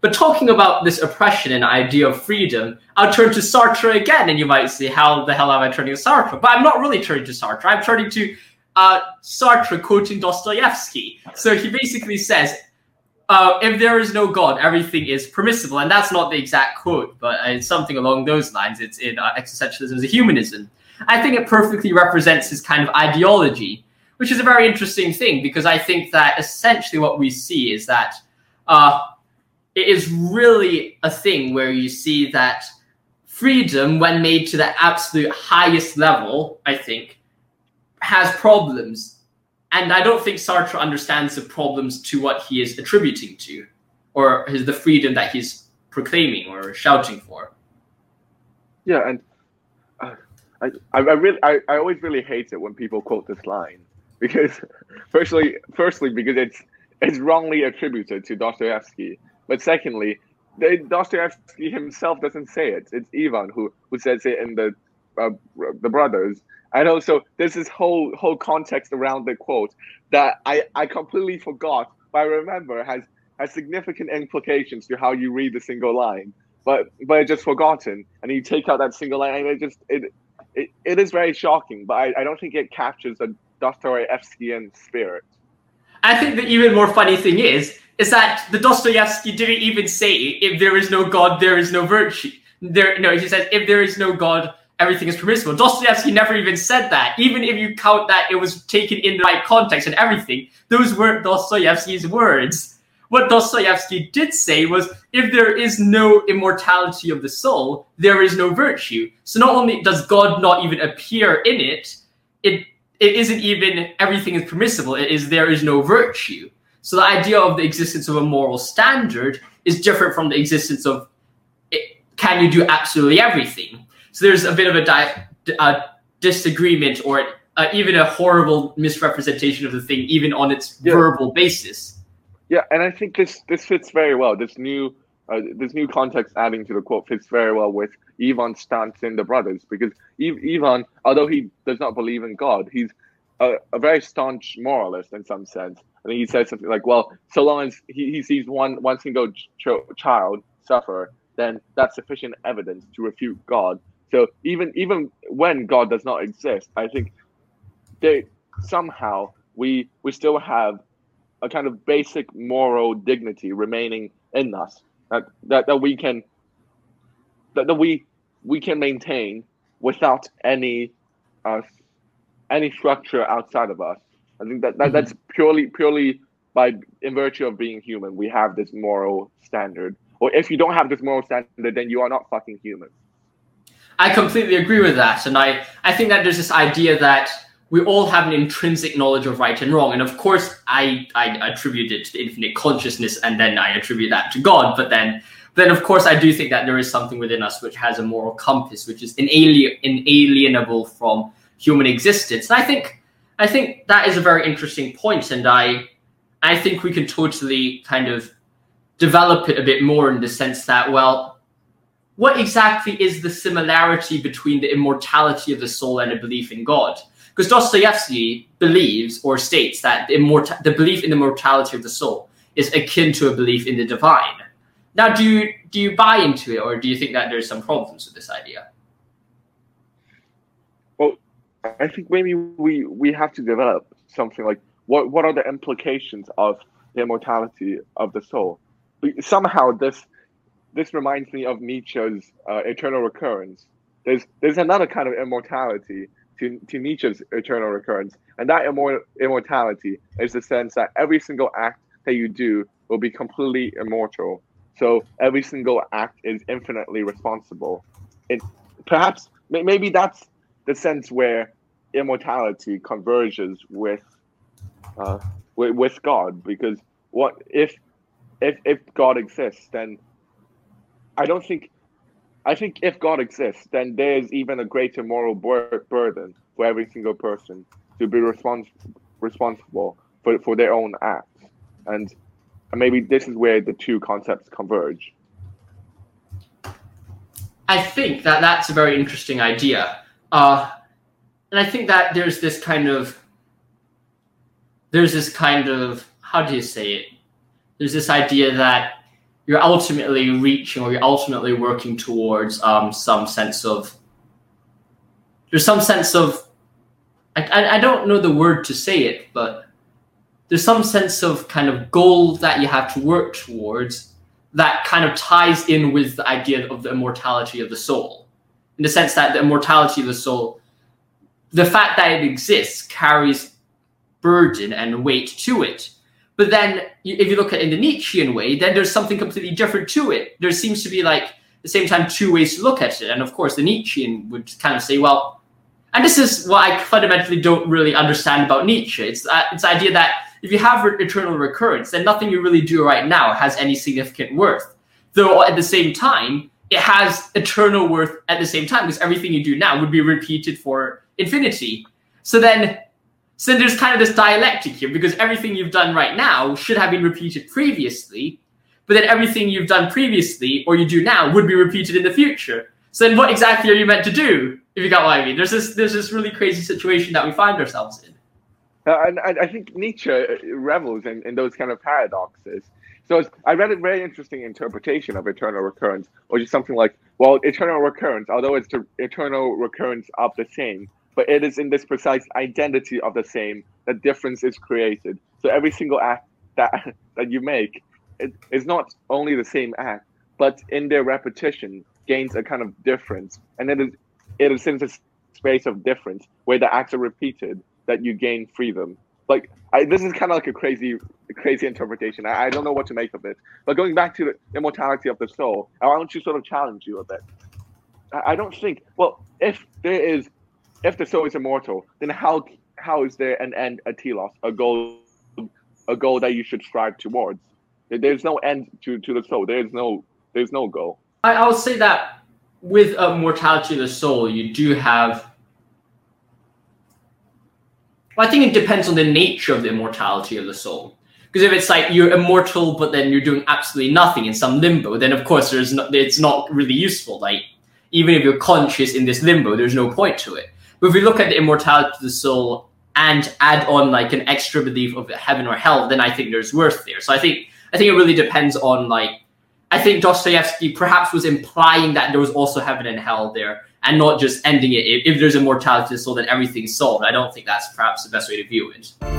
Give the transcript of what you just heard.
but talking about this oppression and idea of freedom, I'll turn to Sartre again, and you might say, "How the hell am I turning to Sartre?" But I'm not really turning to Sartre. I'm turning to uh, Sartre quoting Dostoevsky. So he basically says, uh, "If there is no God, everything is permissible," and that's not the exact quote, but it's something along those lines. It's in uh, Existentialism as a Humanism. I think it perfectly represents his kind of ideology, which is a very interesting thing because I think that essentially what we see is that uh, it is really a thing where you see that freedom, when made to the absolute highest level, I think, has problems. And I don't think Sartre understands the problems to what he is attributing to, or his, the freedom that he's proclaiming or shouting for. Yeah, and uh, I, I really, I, I always really hate it when people quote this line because, firstly, firstly because it's it's wrongly attributed to Dostoevsky, but secondly, Dostoevsky himself doesn't say it. It's Ivan who who says it in the uh, the brothers. And also, there's this whole whole context around the quote that I I completely forgot, but I remember has has significant implications to how you read the single line. But but I just forgotten, and you take out that single line, and it just it it, it is very shocking. But I, I don't think it captures the Dostoevskian spirit. I think the even more funny thing is is that the Dostoevsky didn't even say if there is no God, there is no virtue. There, no, he says if there is no God, everything is permissible. Dostoevsky never even said that. Even if you count that it was taken in the right context and everything, those weren't Dostoevsky's words. What Dostoevsky did say was if there is no immortality of the soul, there is no virtue. So not only does God not even appear in it, it it isn't even everything is permissible. It is there is no virtue. So the idea of the existence of a moral standard is different from the existence of it, can you do absolutely everything. So there's a bit of a, di- a disagreement or uh, even a horrible misrepresentation of the thing, even on its yeah. verbal basis. Yeah, and I think this this fits very well. This new uh, this new context adding to the quote fits very well with Ivan's stance in the brothers because Ivan, although he does not believe in God, he's a, a very staunch moralist in some sense. And he says something like, "Well, so long as he, he sees one one single ch- child suffer, then that's sufficient evidence to refute God." So even even when God does not exist, I think they somehow we we still have a kind of basic moral dignity remaining in us that that, that we can that, that we we can maintain without any uh, any structure outside of us. I think that, that mm-hmm. that's purely purely by in virtue of being human, we have this moral standard. Or if you don't have this moral standard, then you are not fucking human. I completely agree with that, and I I think that there's this idea that we all have an intrinsic knowledge of right and wrong, and of course I I attribute it to the infinite consciousness, and then I attribute that to God. But then then of course I do think that there is something within us which has a moral compass, which is inalien- inalienable from human existence. And I think I think that is a very interesting point, and I I think we can totally kind of develop it a bit more in the sense that well, what exactly is the similarity between the immortality of the soul and a belief in God? Because Dostoevsky believes or states that the, immort- the belief in the mortality of the soul is akin to a belief in the divine. Now, do you do you buy into it, or do you think that there's some problems with this idea? I think maybe we we have to develop something like what what are the implications of the immortality of the soul? Somehow this this reminds me of Nietzsche's uh, eternal recurrence. There's there's another kind of immortality to, to Nietzsche's eternal recurrence, and that immor- immortality is the sense that every single act that you do will be completely immortal. So every single act is infinitely responsible. It perhaps maybe that's the sense where immortality converges with uh, with, with God because what if if if God exists then I don't think I think if God exists then there's even a greater moral bur- burden for every single person to be respons- responsible for, for their own acts. And maybe this is where the two concepts converge. I think that that's a very interesting idea. Uh, and I think that there's this kind of there's this kind of how do you say it? There's this idea that you're ultimately reaching or you're ultimately working towards um, some sense of there's some sense of I, I don't know the word to say it, but there's some sense of kind of goal that you have to work towards that kind of ties in with the idea of the immortality of the soul. In the sense that the immortality of the soul, the fact that it exists carries burden and weight to it. But then, if you look at it in the Nietzschean way, then there's something completely different to it. There seems to be like at the same time two ways to look at it. And of course, the Nietzschean would kind of say, well, and this is what I fundamentally don't really understand about Nietzsche. It's uh, it's the idea that if you have eternal recurrence, then nothing you really do right now has any significant worth. Though at the same time, it has eternal worth at the same time because everything you do now would be repeated for infinity. So then, so there's kind of this dialectic here because everything you've done right now should have been repeated previously, but then everything you've done previously or you do now would be repeated in the future. So then, what exactly are you meant to do? If you got what I mean, there's this there's this really crazy situation that we find ourselves in. Uh, and I, I think Nietzsche revels in, in those kind of paradoxes. So I read a very interesting interpretation of eternal recurrence, or just something like, well, eternal recurrence, although it's the eternal recurrence of the same, but it is in this precise identity of the same that difference is created. So every single act that that you make it is not only the same act, but in their repetition gains a kind of difference, and it is it is in this space of difference where the acts are repeated that you gain freedom. Like I, this is kind of like a crazy, crazy interpretation. I, I, don't know what to make of it. But going back to the immortality of the soul, I want to sort of challenge you a bit. I, I don't think. Well, if there is, if the soul is immortal, then how how is there an end, a telos, a goal, a goal that you should strive towards? There's no end to, to the soul. There's no there's no goal. I, I would say that with a mortality of the soul, you do have well, I think it depends on the nature of the immortality of the soul. Because if it's like you're immortal, but then you're doing absolutely nothing in some limbo, then of course there's not, it's not really useful. Like even if you're conscious in this limbo, there's no point to it. But if we look at the immortality of the soul and add on like an extra belief of heaven or hell, then I think there's worth there. So I think I think it really depends on like I think Dostoevsky perhaps was implying that there was also heaven and hell there, and not just ending it. If, if there's immortality, so then everything's solved. I don't think that's perhaps the best way to view it.